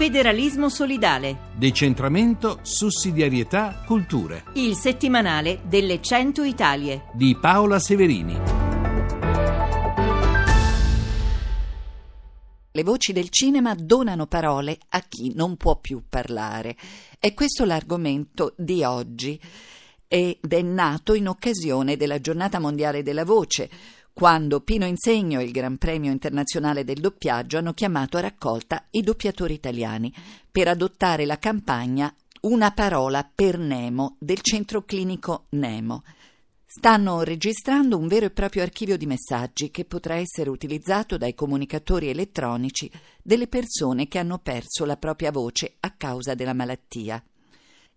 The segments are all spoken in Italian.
Federalismo solidale. Decentramento, sussidiarietà, culture. Il settimanale delle 100 Italie. Di Paola Severini. Le voci del cinema donano parole a chi non può più parlare. È questo l'argomento di oggi ed è nato in occasione della Giornata Mondiale della Voce, quando Pino Insegno e il Gran Premio Internazionale del Doppiaggio hanno chiamato a raccolta i doppiatori italiani per adottare la campagna Una parola per Nemo del centro clinico Nemo. Stanno registrando un vero e proprio archivio di messaggi che potrà essere utilizzato dai comunicatori elettronici delle persone che hanno perso la propria voce a causa della malattia.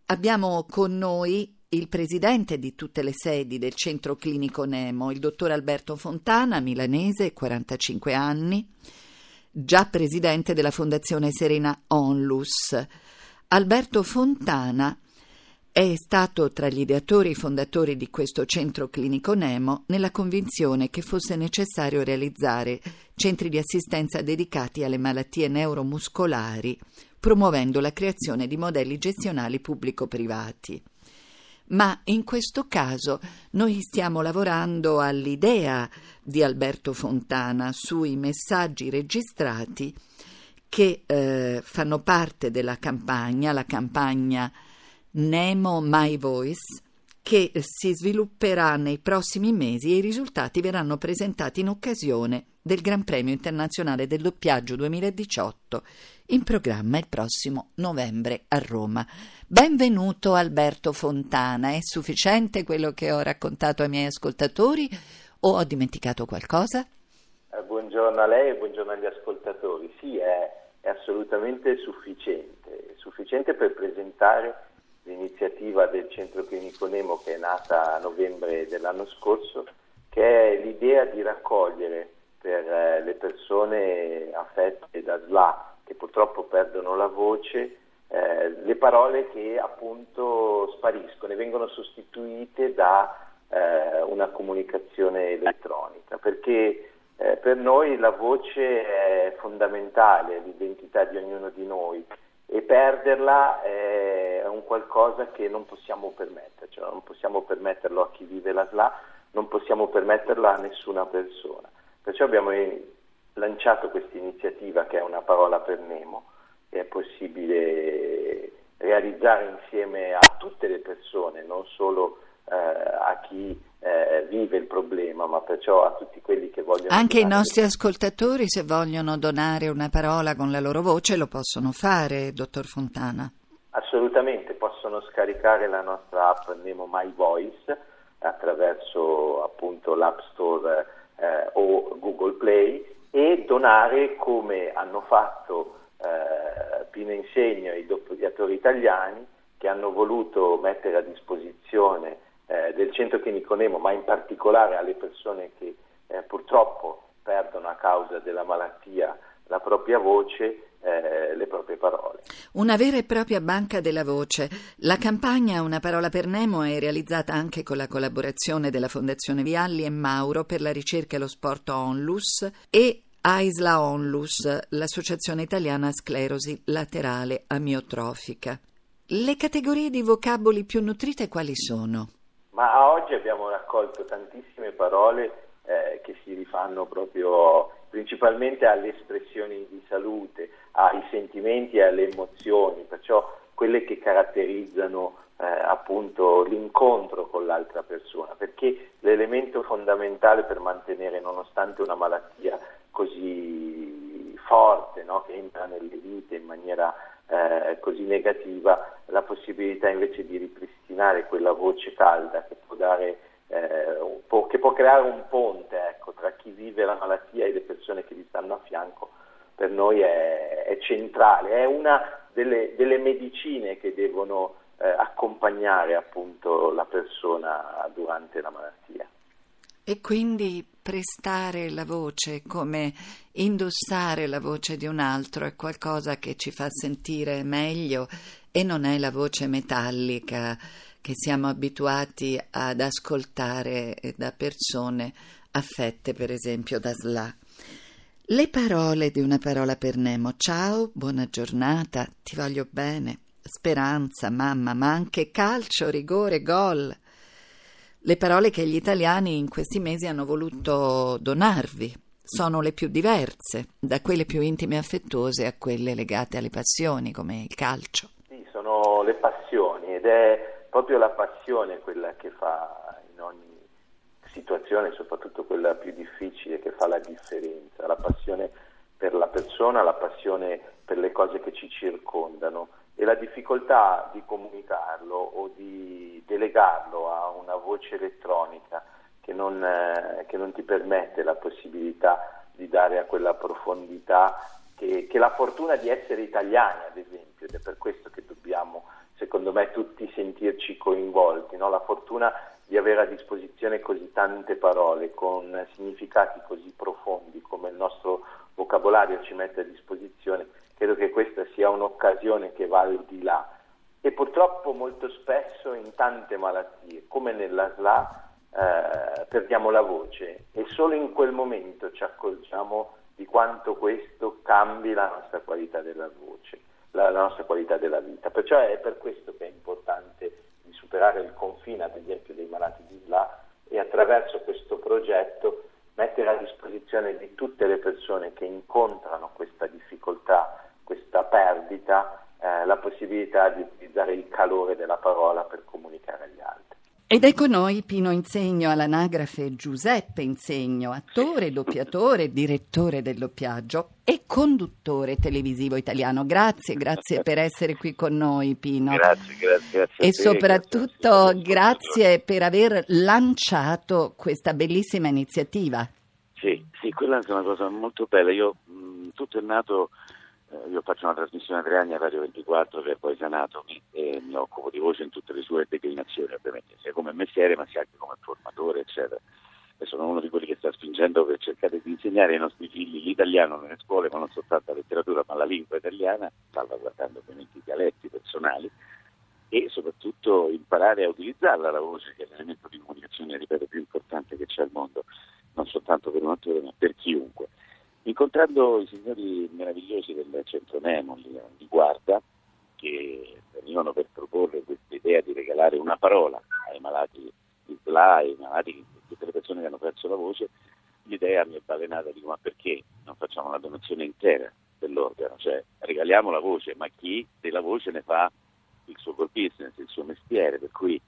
Abbiamo con noi il presidente di tutte le sedi del centro clinico Nemo, il dottor Alberto Fontana, milanese, 45 anni, già presidente della Fondazione Serena Onlus. Alberto Fontana è stato tra gli ideatori e fondatori di questo centro clinico Nemo nella convinzione che fosse necessario realizzare centri di assistenza dedicati alle malattie neuromuscolari, promuovendo la creazione di modelli gestionali pubblico-privati ma in questo caso noi stiamo lavorando all'idea di Alberto Fontana sui messaggi registrati che eh, fanno parte della campagna, la campagna Nemo My Voice, che si svilupperà nei prossimi mesi e i risultati verranno presentati in occasione del Gran Premio Internazionale del Doppiaggio 2018 in programma il prossimo novembre a Roma. Benvenuto Alberto Fontana, è sufficiente quello che ho raccontato ai miei ascoltatori o ho dimenticato qualcosa? Eh, buongiorno a lei e buongiorno agli ascoltatori. Sì, è, è assolutamente sufficiente, sufficiente per presentare l'iniziativa del Centro Clinico Nemo che è nata a novembre dell'anno scorso, che è l'idea di raccogliere per eh, le persone affette da SLA che purtroppo perdono la voce eh, le parole che appunto spariscono e vengono sostituite da eh, una comunicazione elettronica perché eh, per noi la voce è fondamentale, l'identità di ognuno di noi e perderla è un qualcosa che non possiamo permetterci, non possiamo permetterlo a chi vive la SLA, non possiamo permetterlo a nessuna persona. Perciò abbiamo lanciato questa iniziativa che è una parola per Nemo, è possibile realizzare insieme a tutte le persone, non solo eh, a chi eh, vive il problema, ma perciò a tutti quelli che vogliono... Anche i nostri ascoltatori, se vogliono donare una parola con la loro voce, lo possono fare, dottor Fontana. Assolutamente, possono scaricare la nostra app Nemo My Voice attraverso appunto l'App Store eh, o Google Play e donare come hanno fatto eh, Pino Insegno e i doppiatori italiani che hanno voluto mettere a disposizione eh, del centro clinico Nemo, ma in particolare alle persone che eh, purtroppo perdono a causa della malattia la propria voce, eh, le proprie parole. Una vera e propria banca della voce. La campagna Una parola per Nemo è realizzata anche con la collaborazione della Fondazione Vialli e Mauro per la ricerca e lo sport Onlus e AISLA Onlus, l'Associazione Italiana Sclerosi Laterale Amiotrofica. Le categorie di vocaboli più nutrite quali sono? Ma oggi abbiamo raccolto tantissime parole eh, che si rifanno proprio principalmente alle espressioni di salute, ai sentimenti e alle emozioni, perciò quelle che caratterizzano eh, appunto l'incontro con l'altra persona, perché l'elemento fondamentale per mantenere, nonostante una malattia così forte, no, che entra nelle vite in maniera eh, così negativa, la possibilità invece di ripristinare quella voce calda che può, dare, eh, può, che può creare un ponte ecco, tra chi vive la malattia e le persone che gli stanno a fianco, per noi è, è centrale, è una delle, delle medicine che devono eh, accompagnare appunto la persona durante la malattia. E quindi prestare la voce come indossare la voce di un altro è qualcosa che ci fa sentire meglio e non è la voce metallica che siamo abituati ad ascoltare da persone affette per esempio da SLA. Le parole di una parola per Nemo. Ciao, buona giornata, ti voglio bene. Speranza, mamma, ma anche calcio, rigore, gol. Le parole che gli italiani in questi mesi hanno voluto donarvi sono le più diverse, da quelle più intime e affettuose a quelle legate alle passioni, come il calcio. Sì, sono le passioni ed è proprio la passione quella che fa in ogni situazione, soprattutto quella più difficile, che fa la differenza. La passione per la persona, la passione per le cose che ci circondano e la difficoltà di comunicarlo o di delegarlo a una voce elettronica che non, eh, che non ti permette la possibilità di dare a quella profondità che, che la fortuna di essere italiani, ad esempio, ed è per questo che dobbiamo, secondo me, tutti sentirci coinvolti, no? la fortuna di avere a disposizione così tante parole con significati così profondi come il nostro vocabolario ci mette a disposizione, credo che questa sia un'occasione che va al di là. E purtroppo molto spesso in tante malattie, come nella SLA, eh, perdiamo la voce e solo in quel momento ci accorgiamo di quanto questo cambi la nostra qualità della voce, la, la nostra qualità della vita. Perciò è per questo che è importante superare il confine, ad esempio, dei malati di SLA e attraverso questo progetto mettere a disposizione di tutte le persone che incontrano questa difficoltà, questa perdita, eh, la possibilità di utilizzare il calore della parola per comunicare agli altri. Ed con noi Pino Insegno all'anagrafe Giuseppe Insegno, attore, doppiatore, direttore del doppiaggio e conduttore televisivo italiano. Grazie, grazie per essere qui con noi Pino. Grazie, grazie. grazie e te, soprattutto grazie, grazie per aver lanciato questa bellissima iniziativa. Sì, sì, quella è una cosa molto bella. Io, mh, tutto è nato io faccio una trasmissione a tre anni a Radio 24 che è poi Sanatomi e mi occupo di voce in tutte le sue declinazioni ovviamente, sia come mestiere ma sia anche come formatore eccetera. E sono uno di quelli che sta spingendo per cercare di insegnare ai nostri figli l'italiano nelle scuole, ma non soltanto la letteratura ma la lingua italiana, salvaguardando ovviamente i dialetti personali e soprattutto imparare a utilizzarla la voce che è l'elemento di comunicazione, ripeto, più importante che c'è al mondo, non soltanto per un attore ma per chiunque. Incontrando i signori meravigliosi del centro Nemo di Guarda, che venivano per proporre questa idea di regalare una parola ai malati di SLA, ai malati, tutte le persone che hanno perso la voce, l'idea mi è balenata, dico ma perché non facciamo una donazione intera dell'organo? Cioè regaliamo la voce, ma chi della voce ne fa il suo core business, il suo mestiere, per cui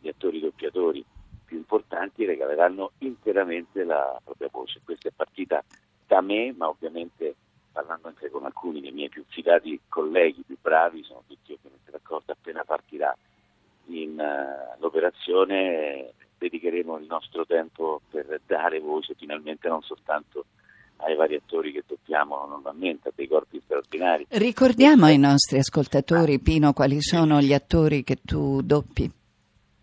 gli attori doppiatori più importanti regaleranno interamente la propria voce. Questa è partita da me, ma ovviamente parlando anche con alcuni dei miei più fidati colleghi, più bravi, sono tutti ovviamente d'accordo, appena partirà in, uh, l'operazione dedicheremo il nostro tempo per dare voce finalmente non soltanto ai vari attori che doppiamo normalmente, a dei corpi straordinari. Ricordiamo ai nostri ascoltatori, Pino, quali sono gli attori che tu doppi.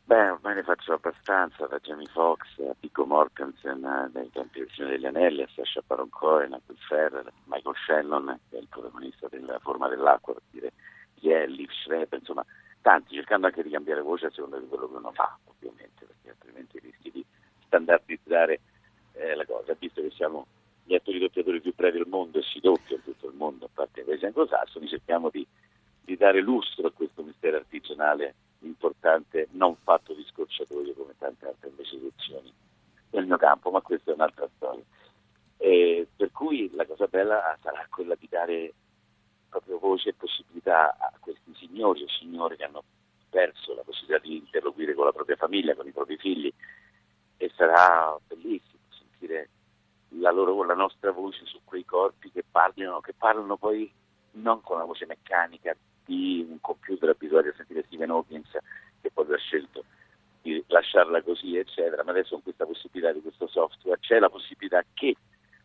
Beh, ormai ne faccio abbastanza, da Jamie Foxx a Pico Mortensen dai tempi del Signore degli Anelli, a Sasha Baron Cohen, a Will Ferrer, Michael Shannon, che è il protagonista della Forma dell'Acqua, per dire chi è, Liv Schreiber, insomma, tanti, cercando anche di cambiare voce a seconda di quello che uno fa, ovviamente, perché altrimenti rischi di standardizzare eh, la cosa, visto che siamo gli attori doppiatori più brevi al mondo e si doppia in tutto il mondo, a parte i paesi anglosassoni, cerchiamo di, di dare lustro a questo mistero artigianale importante, non fatto di scorciatoio come tante altre invece lezioni nel mio campo, ma questa è un'altra storia. E per cui la cosa bella sarà quella di dare proprio voce e possibilità a questi signori o signore che hanno perso la possibilità di interloquire con la propria famiglia, con i propri figli e sarà bellissimo sentire la, loro, la nostra voce su quei corpi che parlano, che parlano poi non con una voce meccanica di un computer abituati a sentire Stephen Hawkins che poi ha scelto di lasciarla così eccetera, ma adesso con questa possibilità di questo software c'è la possibilità che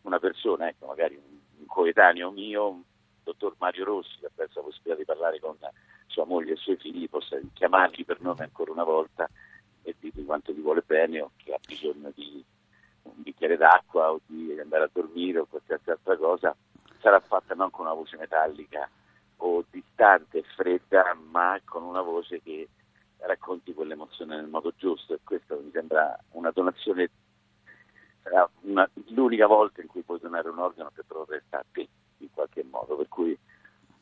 una persona, ecco magari un, un coetaneo mio, il dottor Mario Rossi che ha perso la possibilità di parlare con sua moglie e i suoi figli possa chiamarli per nome ancora una volta e dirgli quanto gli vuole bene o che ha bisogno di un bicchiere d'acqua o di andare a dormire o qualsiasi altra cosa, sarà fatta non con una voce metallica o distante e fredda, ma con una voce che racconti quell'emozione nel modo giusto e questo mi sembra una donazione sarà una, l'unica volta in cui puoi donare un organo che però resta a in qualche modo, per cui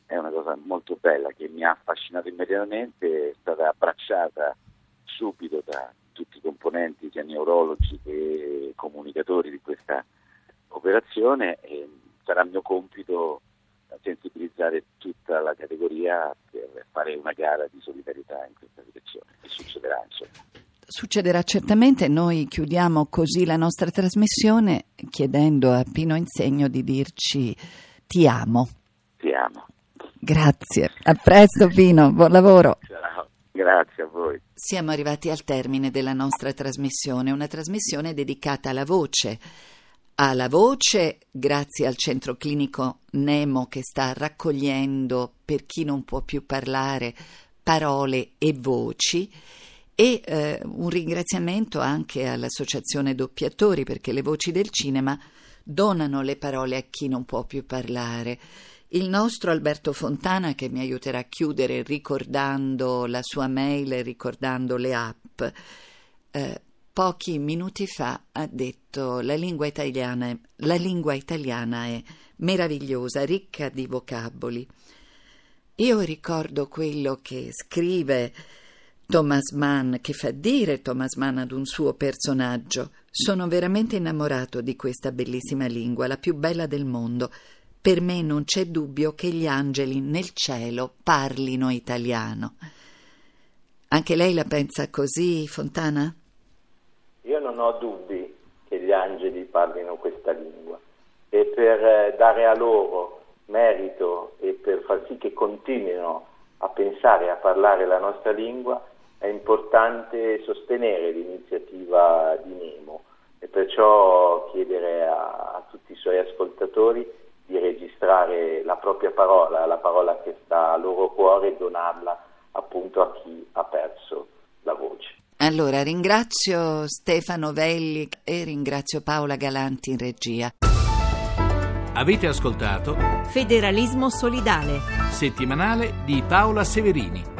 è una cosa molto bella che mi ha affascinato immediatamente, è stata abbracciata subito da tutti i componenti, sia neurologi che comunicatori di questa operazione e sarà mio compito sensibilizzare tutta la categoria per fare una gara di solidarietà in questa direzione e succederà insomma. Succederà certamente, noi chiudiamo così la nostra trasmissione chiedendo a Pino Insegno di dirci ti amo. Ti amo. Grazie, a presto Pino, buon lavoro. Ciao, grazie a voi. Siamo arrivati al termine della nostra trasmissione, una trasmissione dedicata alla voce. Alla voce, grazie al centro clinico Nemo che sta raccogliendo, per chi non può più parlare, parole e voci e eh, un ringraziamento anche all'Associazione Doppiatori perché le voci del cinema donano le parole a chi non può più parlare. Il nostro Alberto Fontana che mi aiuterà a chiudere ricordando la sua mail ricordando le app. Eh, pochi minuti fa ha detto la lingua italiana, la lingua italiana è meravigliosa, ricca di vocaboli. Io ricordo quello che scrive Thomas Mann, che fa dire Thomas Mann ad un suo personaggio. Sono veramente innamorato di questa bellissima lingua, la più bella del mondo. Per me non c'è dubbio che gli angeli nel cielo parlino italiano. Anche lei la pensa così, Fontana? Non ho dubbi che gli angeli parlino questa lingua e per eh, dare a loro merito e per far sì che continuino a pensare e a parlare la nostra lingua, è importante sostenere l'iniziativa di Nemo e perciò chiedere a, a, tutti i suoi ascoltatori di registrare la propria parola, la parola che sta al loro cuore e donarla appunto a chi ha perso. Allora ringrazio Stefano Velli e ringrazio Paola Galanti in regia. Avete ascoltato Federalismo solidale settimanale di Paola Severini.